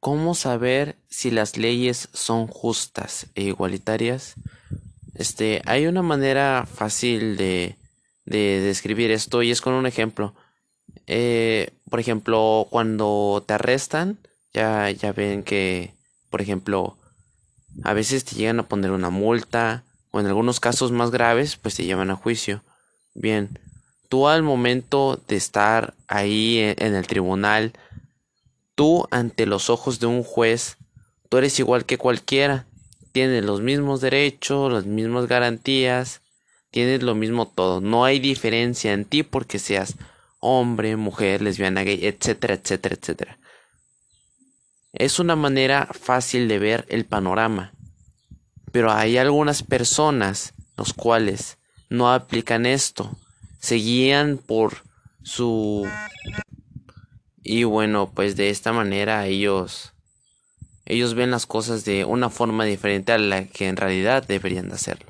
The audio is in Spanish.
¿Cómo saber si las leyes son justas e igualitarias? Este, hay una manera fácil de, de describir esto y es con un ejemplo. Eh, por ejemplo, cuando te arrestan, ya, ya ven que, por ejemplo, a veces te llegan a poner una multa o en algunos casos más graves, pues te llevan a juicio. Bien, tú al momento de estar ahí en el tribunal, tú ante los ojos de un juez, tú eres igual que cualquiera, tienes los mismos derechos, las mismas garantías, tienes lo mismo todo, no hay diferencia en ti porque seas hombre, mujer, lesbiana, gay, etcétera, etcétera, etcétera. Es una manera fácil de ver el panorama, pero hay algunas personas los cuales no aplican esto, se guían por su y bueno, pues de esta manera ellos ellos ven las cosas de una forma diferente a la que en realidad deberían de hacerlo.